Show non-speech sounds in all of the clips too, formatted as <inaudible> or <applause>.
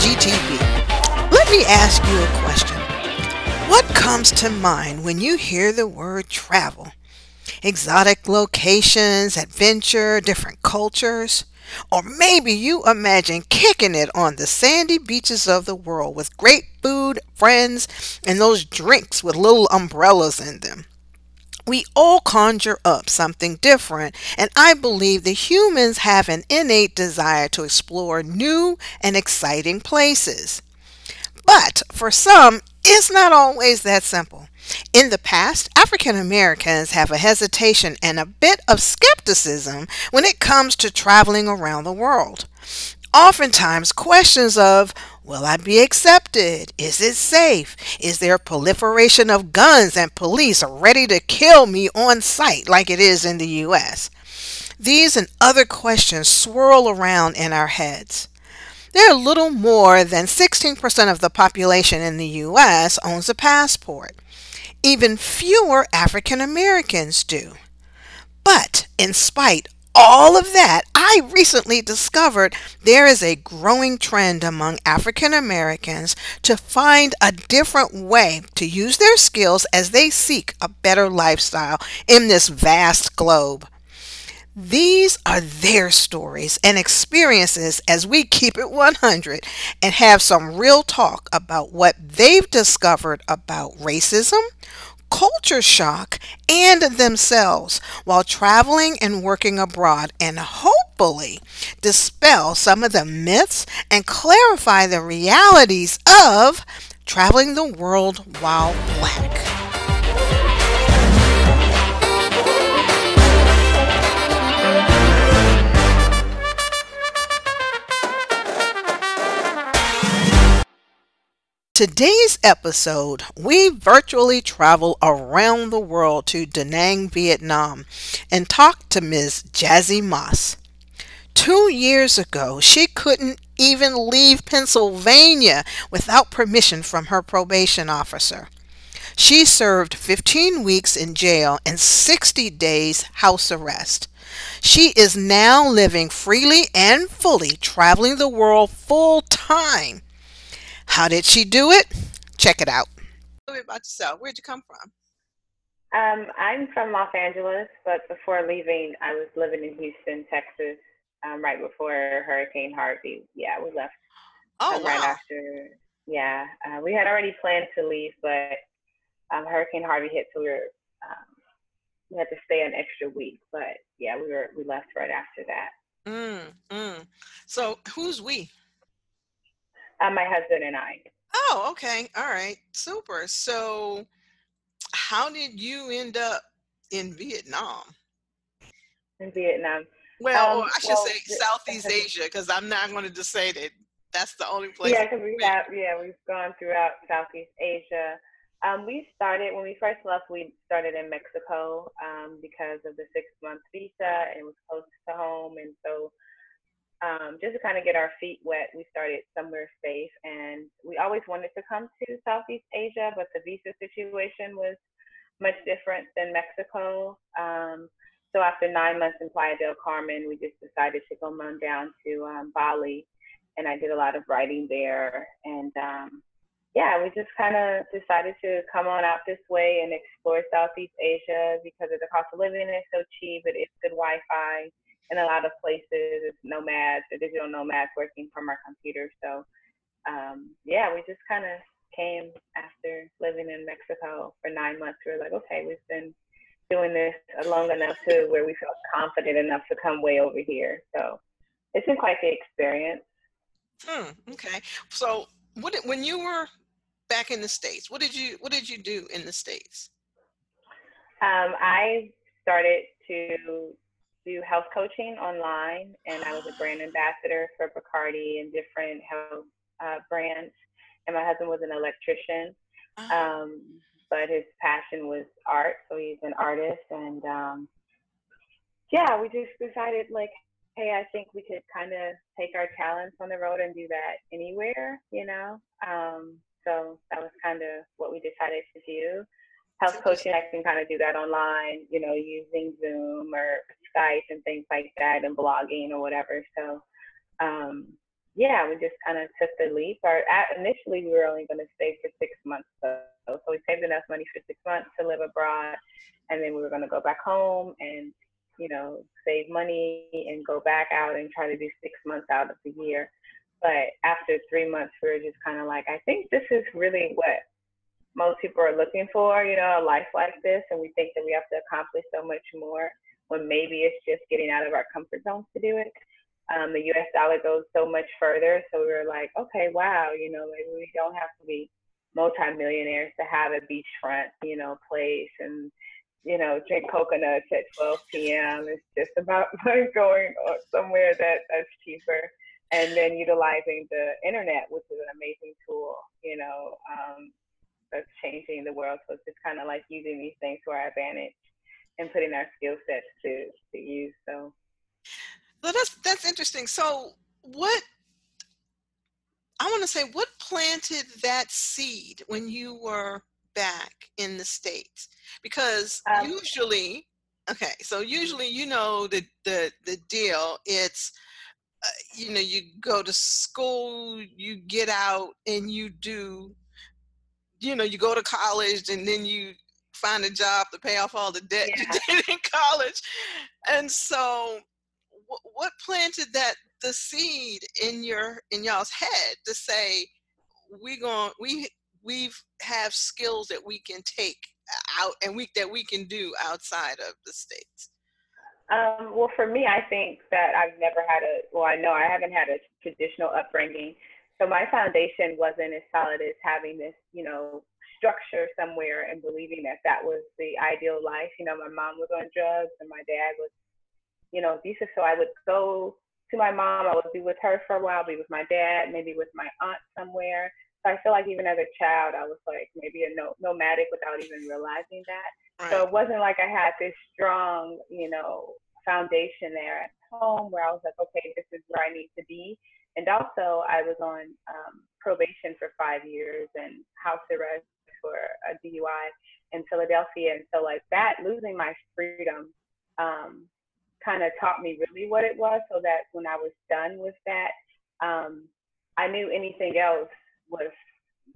GTB. Let me ask you a question. What comes to mind when you hear the word travel? Exotic locations, adventure, different cultures? Or maybe you imagine kicking it on the sandy beaches of the world with great food, friends, and those drinks with little umbrellas in them. We all conjure up something different, and I believe the humans have an innate desire to explore new and exciting places. But for some, it's not always that simple. In the past, African Americans have a hesitation and a bit of skepticism when it comes to traveling around the world. Oftentimes, questions of Will I be accepted? Is it safe? Is there a proliferation of guns and police ready to kill me on sight like it is in the US? These and other questions swirl around in our heads. There are little more than 16% of the population in the US owns a passport. Even fewer African Americans do. But in spite all of that, I recently discovered there is a growing trend among African Americans to find a different way to use their skills as they seek a better lifestyle in this vast globe. These are their stories and experiences as we keep it 100 and have some real talk about what they've discovered about racism, culture shock, and themselves while traveling and working abroad, and hopefully dispel some of the myths and clarify the realities of traveling the world while black. Today's episode, we virtually travel around the world to Da Nang, Vietnam, and talk to Ms. Jazzy Moss. Two years ago, she couldn't even leave Pennsylvania without permission from her probation officer. She served 15 weeks in jail and 60 days house arrest. She is now living freely and fully, traveling the world full time. How did she do it? Check it out. Tell me about yourself. Where'd you come from? Um, I'm from Los Angeles, but before leaving, I was living in Houston, Texas, um, right before Hurricane Harvey. Yeah, we left oh, um, right wow. after. Yeah, uh, we had already planned to leave, but um, Hurricane Harvey hit, so we were um, we had to stay an extra week. But yeah, we were we left right after that. Mm, mm. So who's we? Uh, my husband and I. Oh, okay. All right. Super. So, how did you end up in Vietnam? In Vietnam. Well, um, I should well, say Southeast <laughs> Asia because I'm not going to just say that that's the only place. Yeah, because we have, yeah, we've gone throughout Southeast Asia. Um, we started when we first left. We started in Mexico um, because of the six month visa, and it was close to home, and so um, just to kind of get our feet wet, we started somewhere safe. And we always wanted to come to Southeast Asia, but the visa situation was much different than Mexico. Um, so after nine months in Playa del Carmen, we just decided to go on down to um, Bali. And I did a lot of writing there. And um, yeah, we just kind of decided to come on out this way and explore Southeast Asia because of the cost of living is so cheap. But It is good Wi Fi in a lot of places it's nomads or digital nomads working from our computers. So um, yeah, we just kind of came after living in Mexico for nine months. We were like, okay, we've been doing this long enough to where we felt confident enough to come way over here. So it's been quite the experience. Hmm. Okay. So what when you were back in the states, what did you what did you do in the states? Um, I started to do health coaching online, and I was a brand ambassador for Bacardi and different health uh, brands. And my husband was an electrician, uh-huh. um, but his passion was art, so he's an artist. And um, yeah, we just decided like, hey, I think we could kind of take our talents on the road and do that anywhere, you know. Um, so that was kind of what we decided to do health coaching, I can kind of do that online, you know, using Zoom or Skype and things like that and blogging or whatever. So, um, yeah, we just kind of took the leap. Or initially, we were only going to stay for six months. So, so we saved enough money for six months to live abroad, and then we were going to go back home and, you know, save money and go back out and try to do six months out of the year. But after three months, we were just kind of like, I think this is really what most people are looking for, you know, a life like this, and we think that we have to accomplish so much more when maybe it's just getting out of our comfort zones to do it um, the US dollar goes so much further. So we were like, okay, wow, you know, maybe we don't have to be multimillionaires to have a beachfront, you know, place and, you know, drink coconuts at 12 p.m. It's just about <laughs> going somewhere that that's cheaper and then utilizing the internet, which is an amazing tool, you know, um, that's changing the world. So it's just kind of like using these things to our advantage and putting our skill sets to, to use. So so that's that's interesting. So what I want to say, what planted that seed when you were back in the states? Because um, usually, okay, so usually you know the the the deal. It's uh, you know you go to school, you get out, and you do. You know, you go to college, and then you find a job to pay off all the debt yeah. you did in college, and so what planted that the seed in your in y'all's head to say we going we we have skills that we can take out and we that we can do outside of the states um, well for me i think that i've never had a well i know i haven't had a traditional upbringing so my foundation wasn't as solid as having this you know structure somewhere and believing that that was the ideal life you know my mom was on drugs and my dad was you know, abusive. So I would go to my mom, I would be with her for a while, be with my dad, maybe with my aunt somewhere. So I feel like even as a child, I was like maybe a no, nomadic without even realizing that. Right. So it wasn't like I had this strong, you know, foundation there at home where I was like, okay, this is where I need to be. And also, I was on um, probation for five years and house arrest for a DUI in Philadelphia. And so, like that, losing my freedom um, kind of taught me really what it was so that when I was done with that, um, I knew anything else was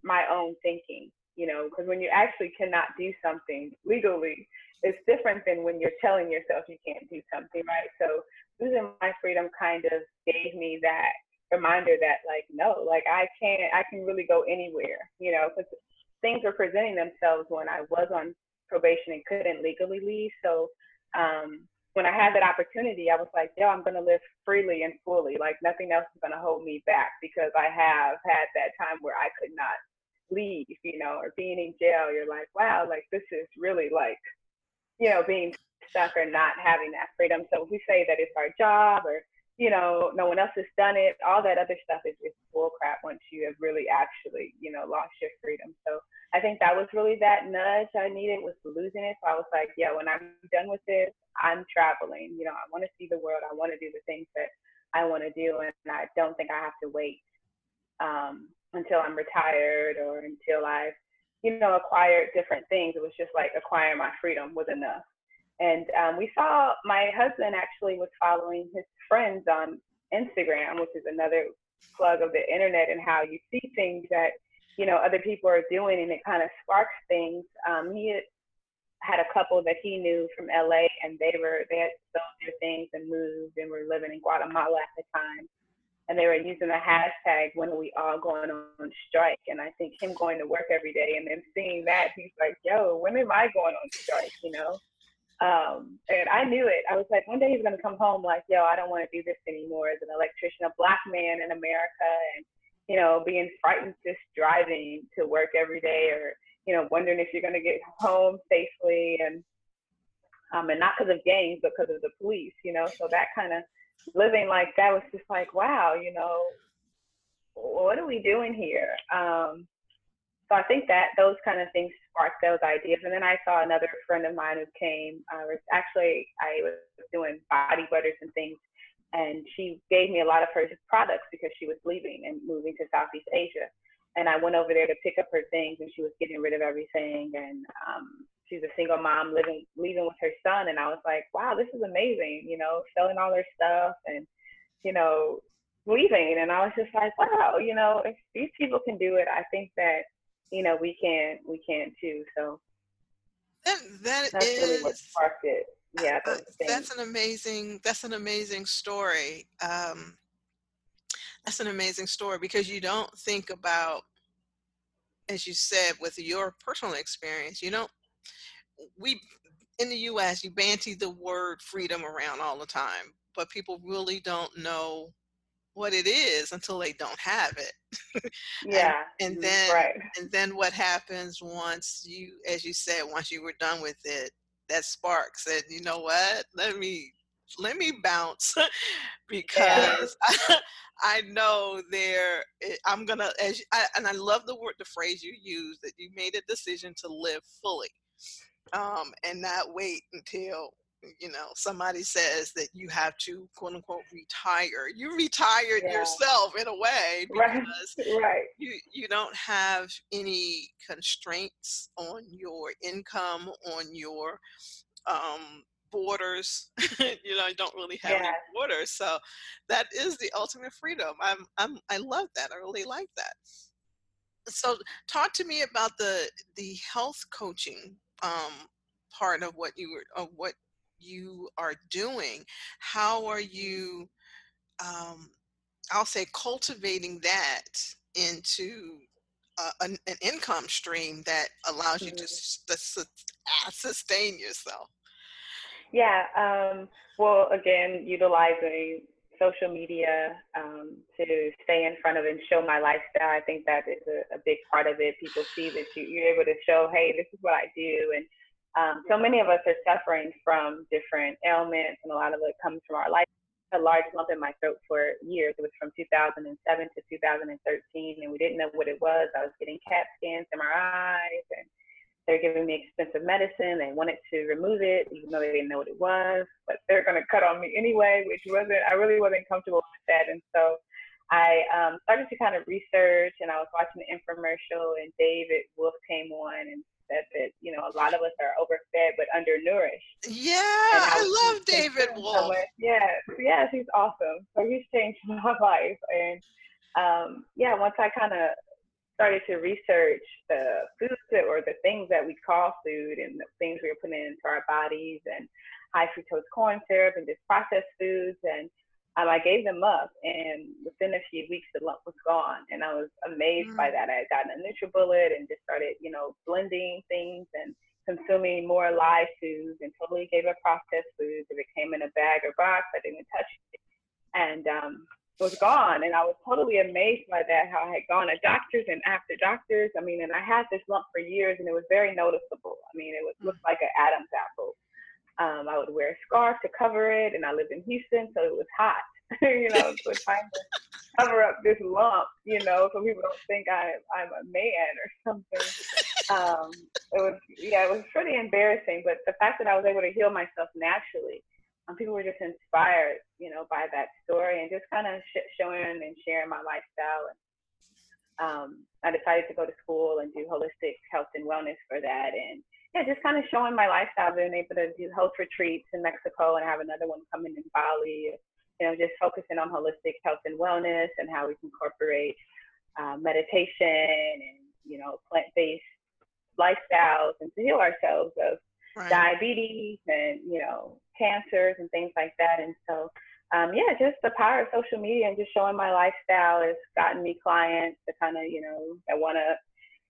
my own thinking, you know, because when you actually cannot do something legally, it's different than when you're telling yourself you can't do something, right? So losing my freedom kind of gave me that reminder that like, no, like I can't, I can really go anywhere, you know, because things were presenting themselves when I was on probation and couldn't legally leave. So um, when I had that opportunity, I was like, yo, I'm going to live freely and fully. Like nothing else is going to hold me back because I have had that time where I could not leave, you know, or being in jail. You're like, wow, like this is really like, you know, being stuck or not having that freedom. So we say that it's our job or, you know, no one else has done it, all that other stuff is just bull crap once you have really actually, you know, lost your freedom. So I think that was really that nudge I needed was losing it. So I was like, yeah, when I'm done with this, I'm traveling. You know, I want to see the world. I want to do the things that I want to do, and I don't think I have to wait um, until I'm retired or until I've, you know, acquired different things. It was just like acquiring my freedom was enough. And um, we saw my husband actually was following his friends on Instagram, which is another plug of the internet, and how you see things that you know other people are doing, and it kind of sparks things. Um, he had a couple that he knew from LA and they were they had sold their things and moved and were living in Guatemala at the time. And they were using the hashtag when are we all going on strike. And I think him going to work every day and then seeing that, he's like, Yo, when am I going on strike? You know? Um, and I knew it. I was like, one day he's gonna come home like, yo, I don't want to do this anymore as an electrician, a black man in America and you know, being frightened just driving to work every day or you know, wondering if you're to get home safely and um, and not because of gangs, but because of the police, you know. So that kind of living like that was just like, wow, you know, what are we doing here? Um, so I think that those kind of things sparked those ideas. And then I saw another friend of mine who came. Uh, actually, I was doing body butters and things, and she gave me a lot of her products because she was leaving and moving to Southeast Asia and I went over there to pick up her things, and she was getting rid of everything. And um, she's a single mom living leaving with her son, and I was like, wow, this is amazing. You know, selling all her stuff, and you know, leaving. And I was just like, wow, you know, if these people can do it, I think that, you know, we can, we can too. So that, that that's is, really what sparked it. Yeah. uh, that's an amazing, that's an amazing story. Um, that's an amazing story because you don't think about, as you said, with your personal experience, you don't, we, in the US, you banty the word freedom around all the time, but people really don't know what it is until they don't have it. <laughs> yeah. and, and, mm-hmm, then right. and then what happens once you as you said, once you were done with it, that spark said, you know what, let me let me bounce <laughs> because yeah. <laughs> I, I, know there eh, I'm gonna as I, and I love the word the phrase you use that you made a decision to live fully um, and not wait until you know somebody says that you have to quote unquote retire you retired yeah. yourself in a way because right. <laughs> right. you you don't have any constraints on your income on your um, borders <laughs> you know you don't really have yeah. any borders so that is the ultimate freedom i'm i'm i love that i really like that so talk to me about the the health coaching um part of what you were of what you are doing how are you um, i'll say cultivating that into uh, an, an, income stream that allows you to, to uh, sustain yourself. Yeah um, well again utilizing social media um, to stay in front of and show my lifestyle i think that is a, a big part of it. People see that you, you're able to show hey this is what i do and um, so many of us are suffering from different ailments, and a lot of it comes from our life. A large lump in my throat for years. It was from 2007 to 2013, and we didn't know what it was. I was getting CAT scans, MRIs, and they're giving me expensive medicine. They wanted to remove it, even though they didn't know what it was. But they're going to cut on me anyway, which wasn't. I really wasn't comfortable with that, and so I um, started to kind of research, and I was watching the infomercial, and David Wolfe came on and said that you know a lot of us are overfed but undernourished. Yeah, I love David Wolfe. Yes, yes, he's awesome. So he's changed <laughs> my life, and um, yeah, once I kind of started to research the foods that, or the things that we call food and the things we are putting into our bodies and high fructose corn syrup and just processed foods and um, I gave them up, and within a few weeks, the lump was gone, and I was amazed mm. by that. I had gotten a NutriBullet and just started, you know, blending things and consuming more live foods, and totally gave up processed foods. If it came in a bag or box, I didn't touch it, and um, it was gone. And I was totally amazed by that. How I had gone to doctors and after doctors. I mean, and I had this lump for years, and it was very noticeable. I mean, it was looked like an Adam's apple. Um, I would wear a scarf to cover it, and I lived in Houston, so it was hot. <laughs> you know, so <laughs> trying to cover up this lump, you know, so people don't think I I'm a man or something. Um, it was yeah, it was pretty embarrassing, but the fact that I was able to heal myself naturally, um, people were just inspired, you know, by that story and just kind of sh- showing and sharing my lifestyle. And um, I decided to go to school and do holistic health and wellness for that, and yeah, just kind of showing my lifestyle, being able to do health retreats in Mexico and have another one coming in Bali. You know, just focusing on holistic health and wellness and how we can incorporate uh, meditation and you know plant-based lifestyles and to heal ourselves of right. diabetes and you know cancers and things like that. And so, um, yeah, just the power of social media and just showing my lifestyle has gotten me clients to kind of you know that want to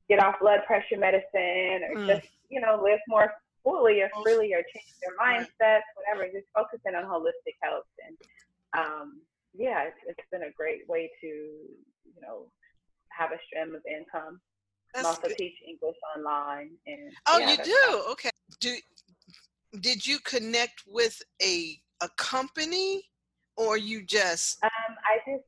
get off blood pressure medicine or mm. just you know, live more fully or freely or change their mindsets, whatever. Just focusing on holistic health. And um, yeah, it's, it's been a great way to, you know, have a stream of income. That's also good. teach English online. And oh, yeah, you do? Okay. Do did you connect with a a company, or you just? Um, I just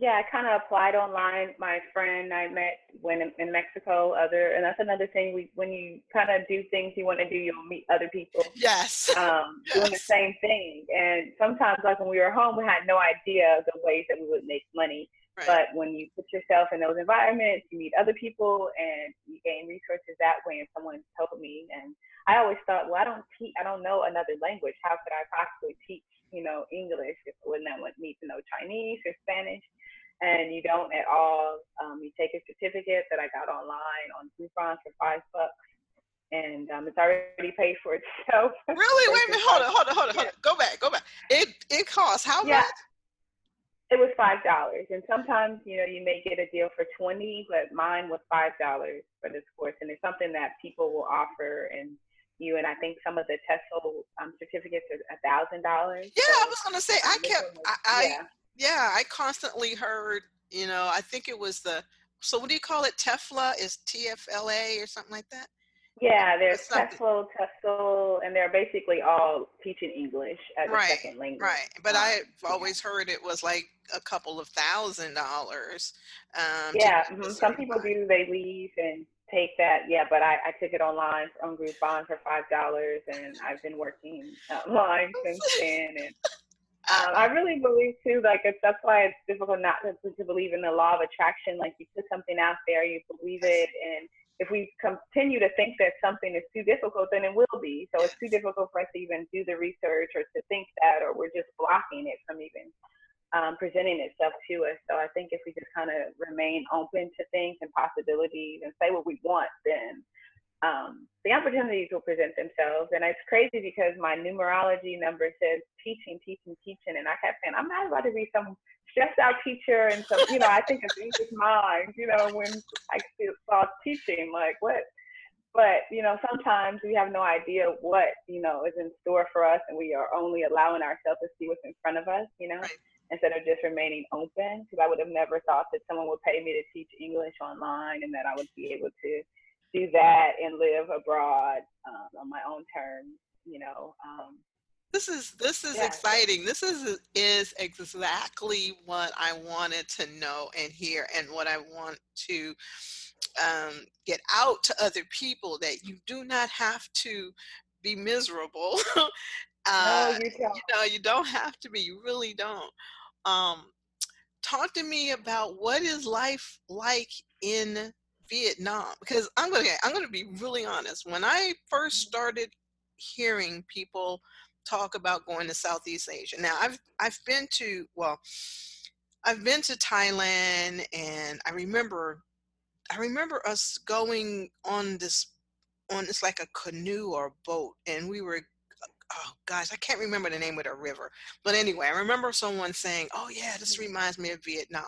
yeah, I kind of applied online. My friend I met when in, Mexico, other, and that's another thing. We when you kind of do things you want to do, you'll meet other people. Yes. <laughs> Um, yes. doing the same thing, and sometimes, like when we were home, we had no idea the ways that we would make money. Right. But when you put yourself in those environments, you meet other people, and you gain resources that way. And someone told me, and I always thought, well, I don't teach, I don't know another language. How could I possibly teach you know, English. If I would need to know Chinese or Spanish, and you don't at all, um, you take a certificate that I got online on Groupon for five bucks, and um, it's already paid for itself. <laughs> Really? Wait a minute. Hold on. Hold on. Hold on. Hold on. Go back. Go back. It it costs how yeah. much? It was five dollars, and sometimes you know you may get a deal for twenty, but mine was five dollars for this course, and it's something that people will offer and you and I think some of the TESOL um, certificates are a thousand dollars. Yeah, so, I was gonna say I kept I, I yeah. Yeah I constantly heard you know I think it was the so what do you call it TEFLA is TFLA or something like that. Yeah, there's TESOL, TESOL, and they're basically all teaching English as right, a second language. Right, but um, I've always heard it was like a couple of thousand dollars. Um, yeah, mm-hmm. some people do. They leave and take that. Yeah, but I, I took it online on Groupon for five dollars, and I've been working <laughs> online since <laughs> then. And um, I really believe too, like it's, that's why it's difficult not to, to believe in the law of attraction. Like you put something out there, you believe it, and if we continue to think that something is too difficult, then it will be. So it's too difficult for us to even do the research or to think that, or we're just blocking it from even um, presenting itself to us. So I think if we just kind of remain open to things and possibilities and say what we want, then um, the opportunities will present themselves. And it's crazy because my numerology number says teaching, teaching, teaching. And I kept saying, I'm not about to be some stressed out teacher and so, you know, I think of anxious mind, you know, when I saw teaching, like what? But, you know, sometimes we have no idea what, you know, is in store for us and we are only allowing ourselves to see what's in front of us, you know? Right instead of just remaining open because I would have never thought that someone would pay me to teach English online and that I would be able to do that and live abroad um, on my own terms, you know. Um, this is this is yeah. exciting. This is is exactly what I wanted to know and hear, and what I want to um, get out to other people that you do not have to be miserable. <laughs> uh, no, you, don't. you know, you don't have to be. You really don't. Um, talk to me about what is life like in Vietnam because I'm gonna I'm gonna be really honest. When I first mm-hmm. started hearing people talk about going to Southeast Asia, now I've I've been to well, I've been to Thailand, and I remember I remember us going on this on it's like a canoe or a boat, and we were oh gosh, I can't remember the name of the river. But anyway, I remember someone saying, oh yeah, this mm-hmm. reminds me of Vietnam.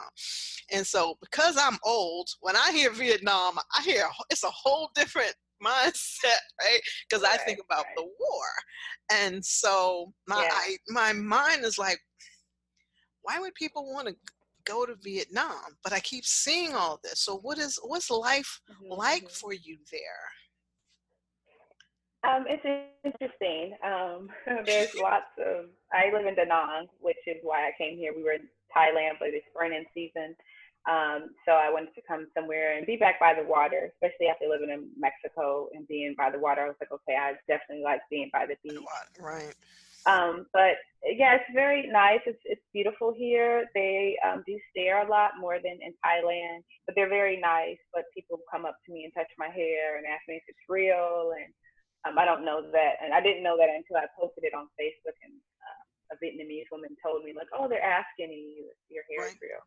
And so because I'm old, when I hear Vietnam, I hear it's a whole different <laughs> mindset, right? Because right, I think about right. the war. And so my yeah. I, my mind is like, why would people want to go to Vietnam? But I keep seeing all this. So what is what's life mm-hmm. like mm-hmm. for you there? Um, it's interesting. Um, <laughs> there's lots of. I live in Da Nang, which is why I came here. We were in Thailand, but it's burning season. Um, so I wanted to come somewhere and be back by the water, especially after living in Mexico and being by the water. I was like, okay, I definitely like being by the beach. Right. Um, but yeah, it's very nice. It's it's beautiful here. They um, do stare a lot more than in Thailand, but they're very nice. But people come up to me and touch my hair and ask me if it's real and um, I don't know that, and I didn't know that until I posted it on Facebook, and uh, a Vietnamese woman told me like, "Oh, they're asking you, if your hair is real."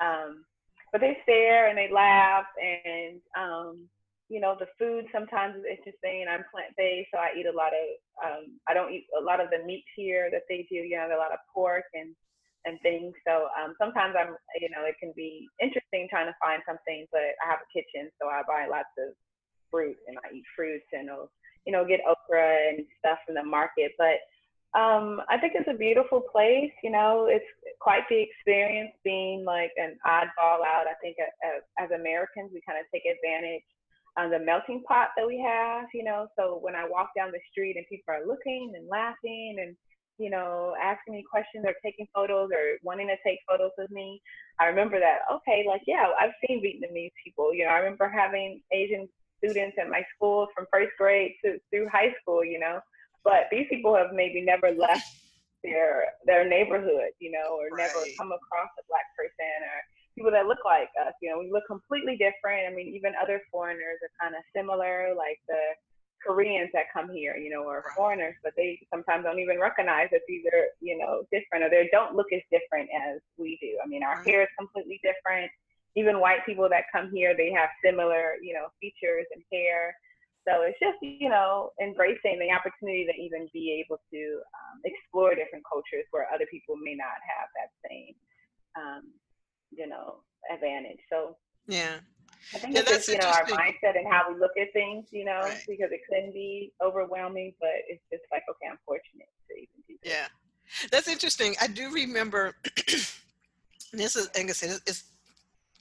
Um, but they stare and they laugh, and um, you know, the food sometimes is interesting. I'm plant based, so I eat a lot of. Um, I don't eat a lot of the meat here that they do. You know, a lot of pork and and things. So um, sometimes I'm, you know, it can be interesting trying to find something. But I have a kitchen, so I buy lots of fruit and I eat fruits and I'll you know, get okra and stuff from the market. But um, I think it's a beautiful place. You know, it's quite the experience being like an oddball out. I think as, as Americans, we kind of take advantage of the melting pot that we have. You know, so when I walk down the street and people are looking and laughing and you know, asking me questions or taking photos or wanting to take photos with me. I remember that, okay, like, yeah, I've seen Vietnamese people. You know, I remember having Asian students at my school from first grade to through high school, you know. But these people have maybe never left their their neighborhood, you know, or right. never come across a black person or people that look like us. You know, we look completely different. I mean, even other foreigners are kind of similar, like the Koreans that come here, you know, or foreigners, but they sometimes don't even recognize that these are, you know, different or they don't look as different as we do. I mean, our right. hair is completely different. Even white people that come here, they have similar, you know, features and hair. So it's just, you know, embracing the opportunity to even be able to um, explore different cultures where other people may not have that same, um, you know, advantage. So yeah, I think yeah, it's just, you know, our mindset and how we look at things, you know, right. because it can be overwhelming, but it's just like, okay, I'm fortunate to even do this. Yeah. That's interesting. I do remember, <clears throat> this is, like I said, it's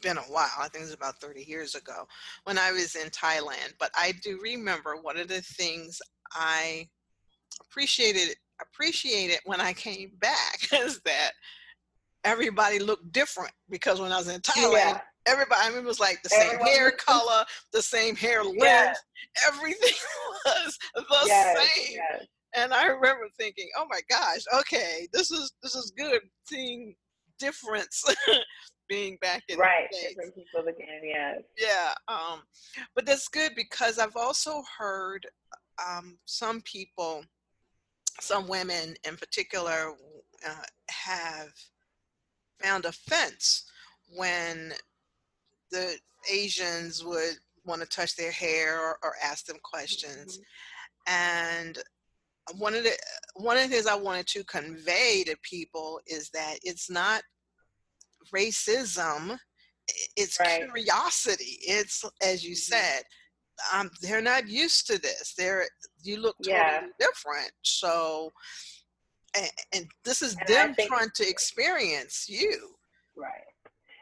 been a while. I think it was about 30 years ago when I was in Thailand. But I do remember one of the things I appreciated appreciated when I came back <laughs> is that everybody looked different because when I was in Thailand, yeah everybody, I mean, it was like the same hair color, the same hair length, yes. <laughs> everything <laughs> was the yes, same. Yes. And I remember thinking, oh my gosh, okay, this is this is good seeing difference being back in right different people again yeah yeah um but that's good because i've also heard um some people some women in particular uh, have found offense when the Asians would want to touch their hair or, or ask them questions. Mm-hmm. And one of the one of the things I wanted to convey to people is that it's not racism, it's right. curiosity. It's as you mm-hmm. said, um, they're not used to this. They're you look totally yeah. different. So, and, and this is and them think, trying to experience you. Right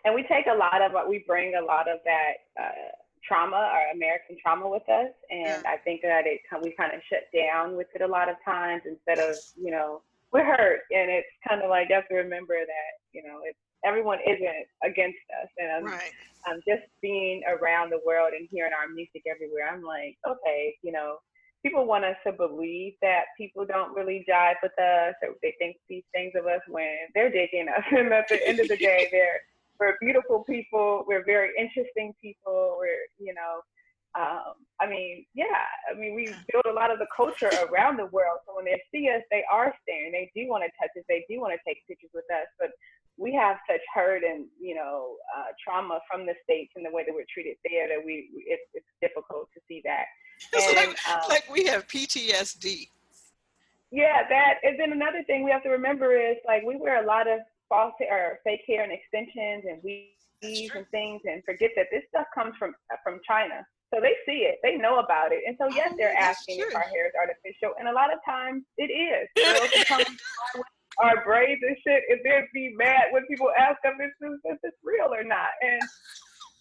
and we take a lot of what we bring a lot of that uh, trauma or American trauma with us, and yeah. I think that it we kind of shut down with it a lot of times instead of you know we're hurt, and it's kind of like you have to remember that you know it's everyone isn't against us, and right. um, just being around the world and hearing our music everywhere, I'm like, okay, you know, people want us to believe that people don't really jive with us or they think these things of us when they're digging us. <laughs> and at the end of the day, <laughs> they're we're beautiful people. We're very interesting people. We're, you know, um, I mean, yeah, I mean, we build a lot of the culture around the world. So when they see us, they are staring. They do want to touch us. They do want to take pictures with us. But we have such hurt and you know uh, trauma from the states and the way that we're treated there that we it's, it's difficult to see that. <laughs> It's and, like, um, like we have PTSD. Yeah, that and then another thing we have to remember is like we wear a lot of false or fake hair and extensions and weaves and things and forget that this stuff comes from from China. So they see it, they know about it, and so yes, oh, they're asking true. if our hair is artificial, and a lot of times it is. <laughs> our braids and shit, and they'd be mad when people ask them if this, if it's real or not. And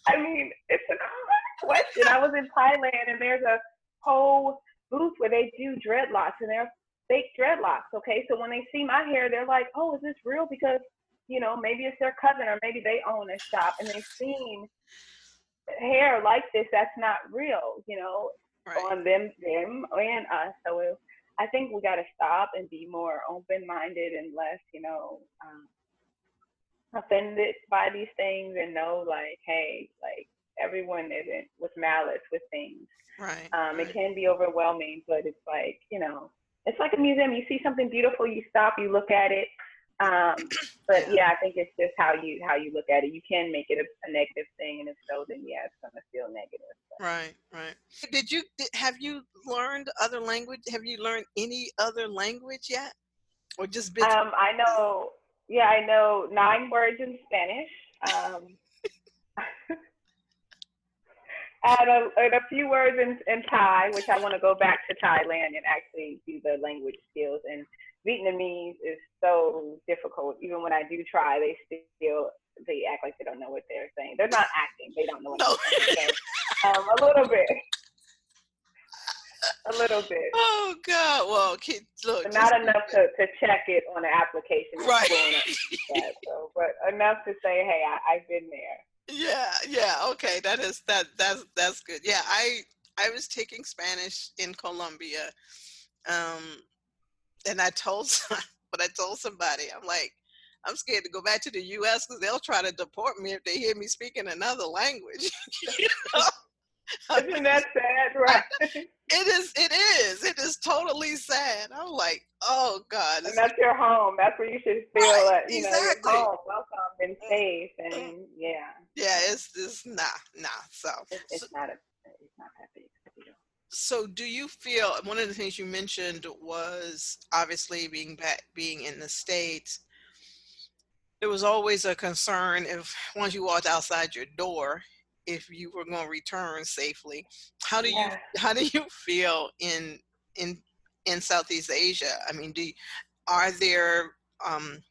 I mean, it's a question. I was in Thailand, and there's a whole booth where they do dreadlocks, and they're fake dreadlocks. Okay, so when they see my hair, they're like, "Oh, is this real?" Because you know, maybe it's their cousin or maybe they own a shop and they've seen hair like this that's not real, you know, right. on them, them and us. So it, I think we got to stop and be more open-minded and less, you know, um, offended by these things and know like, hey, like everyone isn't with malice with things. Right. Um, right. It can be overwhelming, but it's like, you know, it's like a museum. You see something beautiful, you stop, you look at it, um, but yeah. yeah. I think it's just how you how you look at it. You can make it a, a negative thing, and if so, then yeah, it's gonna feel negative. So. Right, right. Did you did, have you learned other language? Have you learned any other language yet, or just been? Um, I know. Yeah, I know nine words in Spanish. Um, <laughs> and, a, and a few words in, in Thai, which I want to go back to Thailand and actually do the language skills and Vietnamese is so difficult. Even when I do try, they still they act like they don't know what they're saying. They're not acting; they don't know what no. they're saying. Um, a little bit, a little bit. Oh God! Well, kids, look, but not enough to, to check it on an application. Right. That, so, but enough to say, hey, I, I've been there. Yeah, yeah, okay, that is that that's that's good. Yeah, I I was taking Spanish in Colombia. Um, and I told, <laughs> but I told somebody, I'm like, I'm scared to go back to the U.S. because they'll try to deport me if they hear me speaking another language. <laughs> you know? Isn't that sad, <laughs> right? it is. It is. It is totally sad. I'm like, oh God. And that's your home. That's where you should feel Right, like you exactly. know home, welcome, and mm, safe, mm. and yeah, Yeah, it's it's nah, nah. So, it's, it's so, not a, it's not that big. of a deal. So do you feel one of the things you mentioned was obviously being back, being in the states. There was always a concern if once you walked outside your door, if you were going to return safely. How do you how do you feel in in in Southeast Asia? I mean, do you, are there um,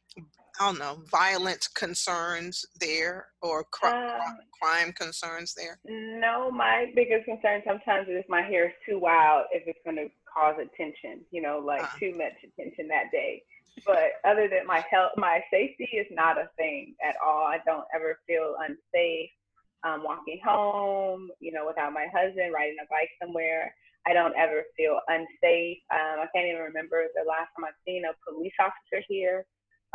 I don't know violent concerns there or cri- Um, crime concerns there? No, my biggest concern sometimes is if my hair is too wild, if it's going to cause attention, you know, like Uh-huh. too much attention that day. But other than my health, my safety is not a thing at all. I don't ever feel unsafe um, walking home, you know, without my husband, riding a bike somewhere. I don't ever feel unsafe. Um, I can't even remember the last time I've seen a police officer here.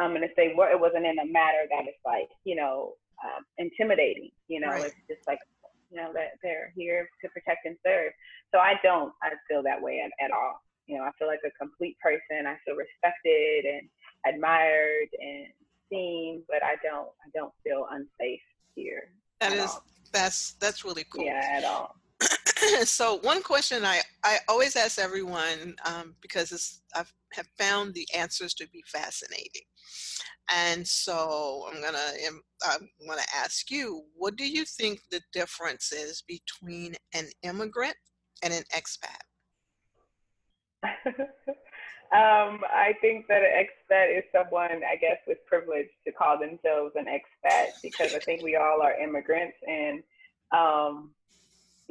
Um, and if they were, it wasn't in a matter that is like, you know, um, intimidating. You know, Right. it's just like, you know, that they're here to protect and serve. So I don't, I feel that way at, at all. You know, I feel like a complete person. I feel respected and admired and seen, but I don't, I don't feel unsafe here. That is, all. that's that's really cool. Yeah, at all. <laughs> so one question I, I always ask everyone um, because it's, I have found the answers to be fascinating, and so I'm gonna I'm gonna ask you, what do you think the difference is between an immigrant and an expat? <laughs> um, I think that an expat is someone, I guess, with privilege to call themselves an expat because I think we all are immigrants and, um,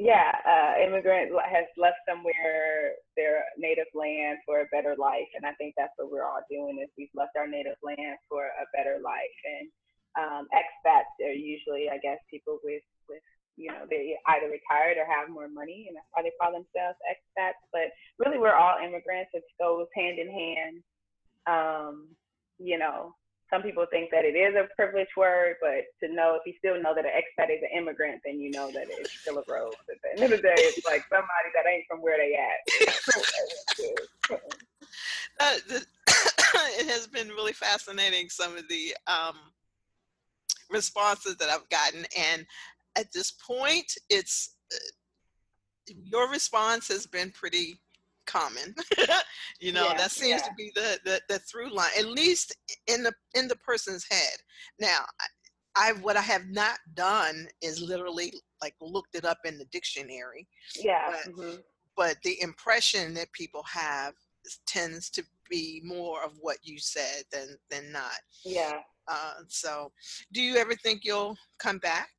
yeah, uh, immigrant has left somewhere their native land for a better life, and I think that's what we're all doing is we've left our native land for a better life. And um, expats are usually, I guess, people with with you know they either retired or have more money, and that's why they call themselves expats. But really, we're all immigrants. It goes hand in hand. Um, you know, some people think that it is a privileged word, but to know if you still know that an expat is an immigrant, then you know that it's still a road. At the end of the day, it's like somebody that ain't from where they at. <laughs> Uh, the, <coughs> it has been really fascinating some of the um, responses that I've gotten, and at this point, it's uh, your response has been pretty common. <laughs> you know, Yeah, that seems to be the, the the through line, at least in the in the person's head. Now, I, what I have not done is literally like looked it up in the dictionary yeah. But- mhm. but the impression that people have tends to be more of what you said than than not. Yeah. Uh, so, do you ever think you'll come back,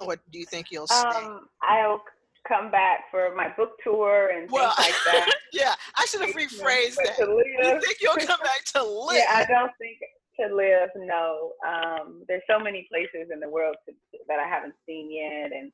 or do you think you'll stay? Um, I'll come back for my book tour and Well, things like that. <laughs> yeah, I should have rephrased that. to Do you think you'll come back to <laughs> live? yeah, I don't think to live. No, um, there's so many places in the world to, that I haven't seen yet, and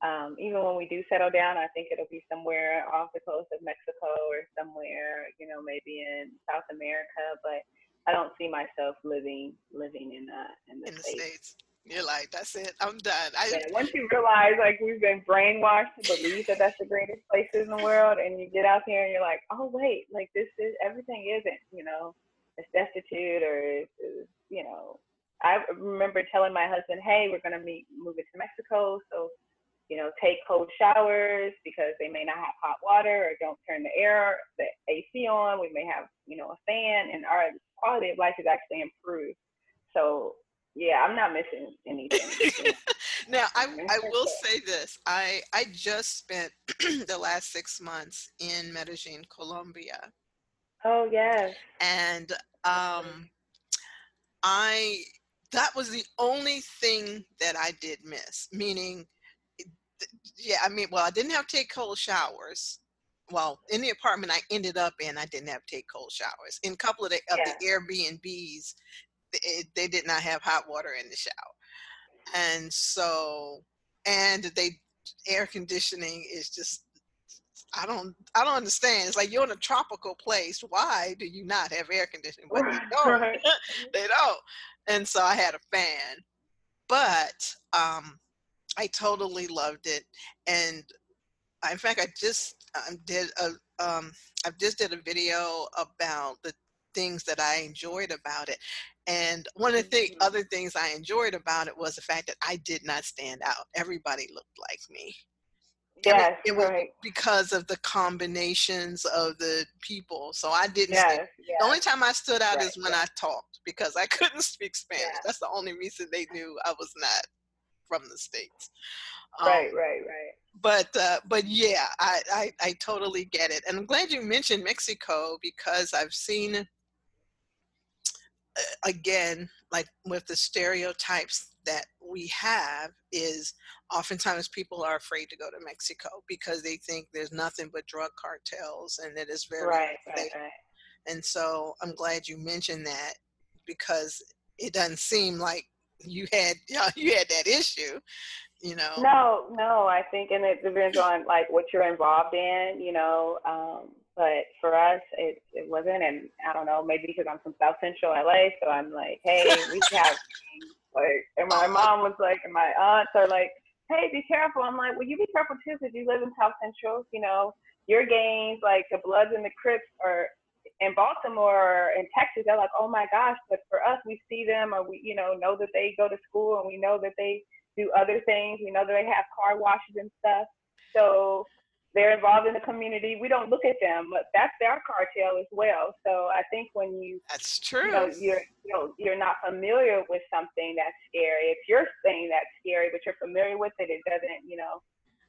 um, even when we do settle down, I think it'll be somewhere off the coast of Mexico or somewhere, you know, maybe in South America. But I don't see myself living living in uh, in the in the states. states. You're like, that's it. I'm done. I, Yeah, once you realize like we've been brainwashed to believe that that's the greatest places in the world, and you get out here and you're like, oh wait, like this is everything isn't, you know, it's destitute or it's, it's you know. I remember telling my husband, hey, we're gonna meet moving to Mexico, so you know, take cold showers because they may not have hot water or don't turn the air, the AC on. We may have, you know, a fan, and our quality of life is actually improved. So yeah, I'm not missing anything. <laughs> now, I, I will <laughs> say this. I, I just spent <clears throat> the last six months in Medellin, Colombia. oh yes. and um, I that was the only thing that I did miss. Meaning, yeah, I mean, well, I didn't have to take cold showers. Well, in the apartment I ended up in, I didn't have to take cold showers. In a couple of the, of the Airbnbs, it, they did not have hot water in the shower, and so and they air conditioning is just I don't I don't understand. It's like you're in a tropical place. Why do you not have air conditioning? But they <laughs> don't. Right. <laughs> they don't. And so I had a fan. But um I totally loved it, and in fact, I just um, did a um, I just did a video about the things that I enjoyed about it. And one of the th- mm-hmm. other things I enjoyed about it was the fact that I did not stand out. Everybody looked like me. Yes, it was right. because of the combinations of the people. So I didn't. Yes, yes. The only time I stood out right, is when yes. I talked because I <laughs> couldn't speak Spanish. That's the only reason they knew I was not from the states. Right, um, right, right. But uh, but yeah, I, I I totally get it, and I'm glad you mentioned Mexico because I've seen again like with the stereotypes that we have is oftentimes people are afraid to go to Mexico because they think there's nothing but drug cartels and it is very right, right, right. And so I'm glad you mentioned that because it doesn't seem like you had <laughs> you, had that issue you know no no i think and it depends on like what you're involved in you know um but for us it it wasn't and i don't know maybe because i'm from south central la so i'm like hey we have <laughs> like and my mom was like and my aunts are like hey be careful i'm like well you be careful too because you live in south central you know your gangs like the bloods and the crips are in Baltimore or in Texas, they're like, oh my gosh, but for us, we see them or we, you know, know that they go to school and we know that they do other things. We know that they have car washes and stuff. So they're involved in the community. We don't look at them, but that's their cartel as well. So I think when you that's true, you know, you're you know you're not familiar with something that's scary. If you're thing that's scary, but you're familiar with it. It doesn't, you know,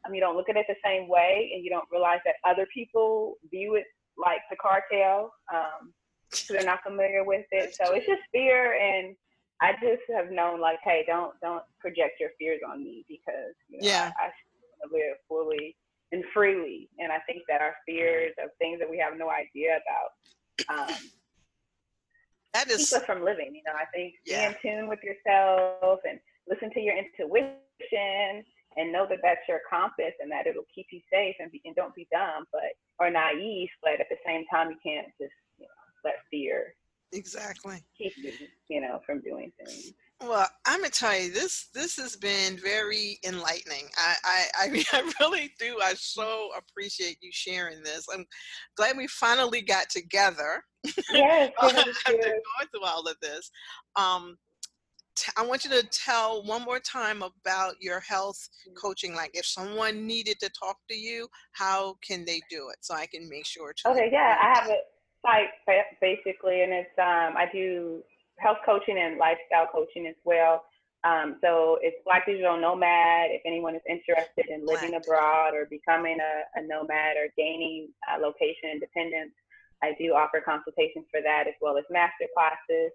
I mean, you don't look at it the same way, and you don't realize that other people view it like the cartel. Um, so they're not familiar with it. So it's just fear and I just have known like, hey, don't don't project your fears on me because you know, yeah. I, I live fully and freely. And I think that our fears of things that we have no idea about um, that is keep us from living. You know, I think yeah. be in tune with yourself and listen to your intuition and know that that's your compass and that it'll keep you safe and, be, and don't be dumb but or naive but at the same time you can't just you know let fear exactly keep you you know from doing things well i'm gonna tell you this this has been very enlightening i i <laughs> i, mean, I really do i so appreciate you sharing this i'm glad we finally got together yes, <laughs> after going through all of this um I want you to tell one more time about your health coaching. Like, if someone needed to talk to you, how can they do it? So I can make sure to. Okay, yeah, I have a site basically, and it's um, I do health coaching and lifestyle coaching as well. Um, so it's Black Digital Nomad. If anyone is interested in living abroad or becoming a, a nomad or gaining uh, location independence, I do offer consultations for that as well as master classes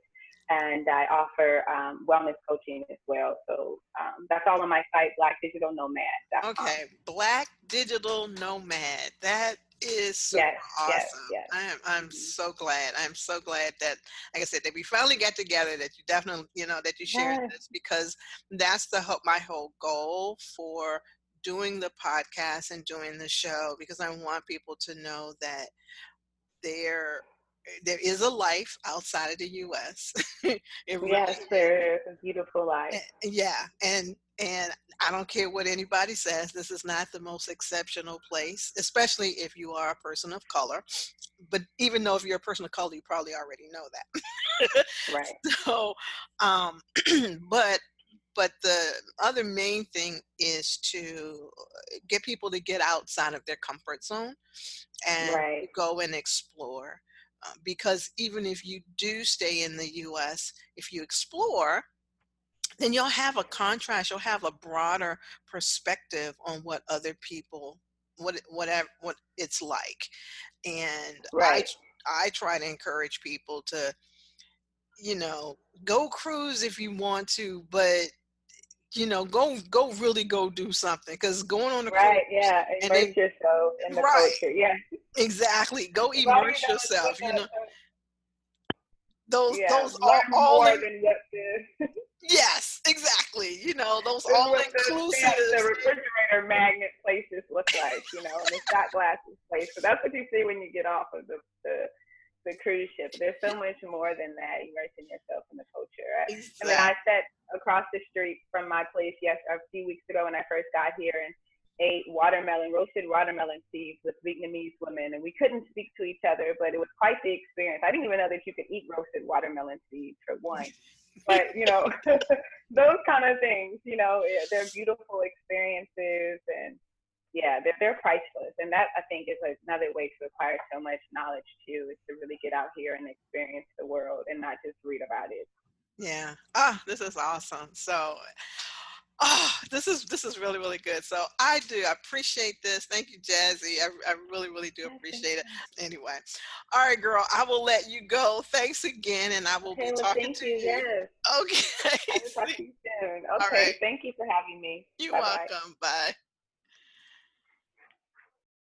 and I offer um, wellness coaching as well. So um, that's all on my site, Black Digital Nomad. Okay, Black Digital Nomad. That is so yes, awesome. Yes, yes. I am I'm mm-hmm. so glad. I'm so glad that like I said that we finally got together that you definitely you know that you shared yes. this because that's the hope my whole goal for doing the podcast and doing the show because I want people to know that they're there is a life outside of the U.S. <laughs> it really yes, there is a beautiful life. Yeah, and and I don't care what anybody says. This is not the most exceptional place, especially if you are a person of color. But even though if you're a person of color, you probably already know that. right. <laughs> So, um, <clears throat> but but the other main thing is to get people to get outside of their comfort zone and right. go and explore uh, because even if you do stay in the US, if you explore, then you'll have a contrast, you'll have a broader perspective on what other people what whatever what it's like. And right. I I try to encourage people to you know, go cruise if you want to, but you know, go go really go do something because going on the cruise. right, yeah, immerse yourself in the right, culture, yeah, exactly. Go immerse yourself, you know. Those yeah, those all, all than what the yes, exactly. You know those all inclusive. The, the refrigerator magnet places look like, you know, and the shot glasses place. So that's what you see when you get off of the, the the cruise ship. There's so much more than that. Immersing yourself in the culture. Right? Exactly. I mean, I set across the street from my place yes a few weeks ago when I first got here and ate watermelon, roasted watermelon seeds with Vietnamese women, and we couldn't speak to each other, but it was quite the experience. I didn't even know that you could eat roasted watermelon seeds for one, but you know, <laughs> those kind of things, you know, they're beautiful experiences, and yeah, they're, they're priceless. And that I think is another way to acquire so much knowledge too, is to really get out here and experience the world and not just read about it. Yeah. Ah, this is awesome. So Oh, this is this is really really good. So I do I appreciate this. Thank you, Jazzy. I, I really really do appreciate it. Anyway, all right, girl. I will let you go. Thanks again, and I will okay, be well, talking to you. you. Yes. <laughs> Okay. I will talk to you soon. Okay. Right. Thank you for having me. You're Bye-bye. welcome. Bye.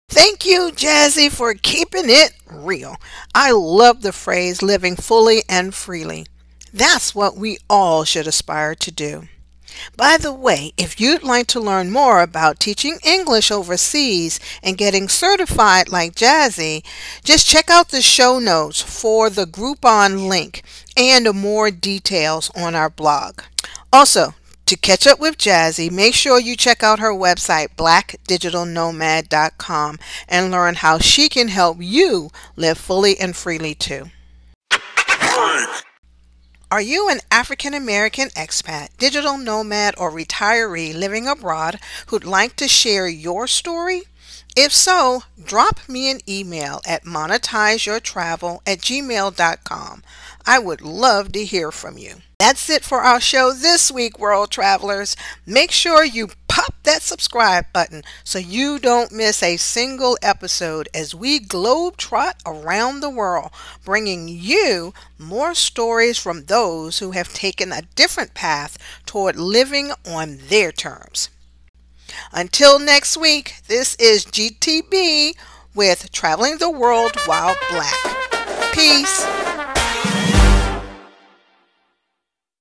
Thank you, Jazzy, for keeping it real. I love the phrase living fully and freely. That's what we all should aspire to do. By the way, if you'd like to learn more about teaching English overseas and getting certified like Jazzy, just check out the show notes for the Groupon link and more details on our blog. Also, to catch up with Jazzy, make sure you check out her website, blackdigitalnomad.com, and learn how she can help you live fully and freely too. Are you an African American expat, digital nomad, or retiree living abroad who'd like to share your story? If so, drop me an email at monetizeyourtravel at gmail.com. I would love to hear from you. That's it for our show this week, world travelers. Make sure you pop that subscribe button so you don't miss a single episode as we globetrot around the world, bringing you more stories from those who have taken a different path toward living on their terms. Until next week, this is GTB with Traveling the World While Black. Peace.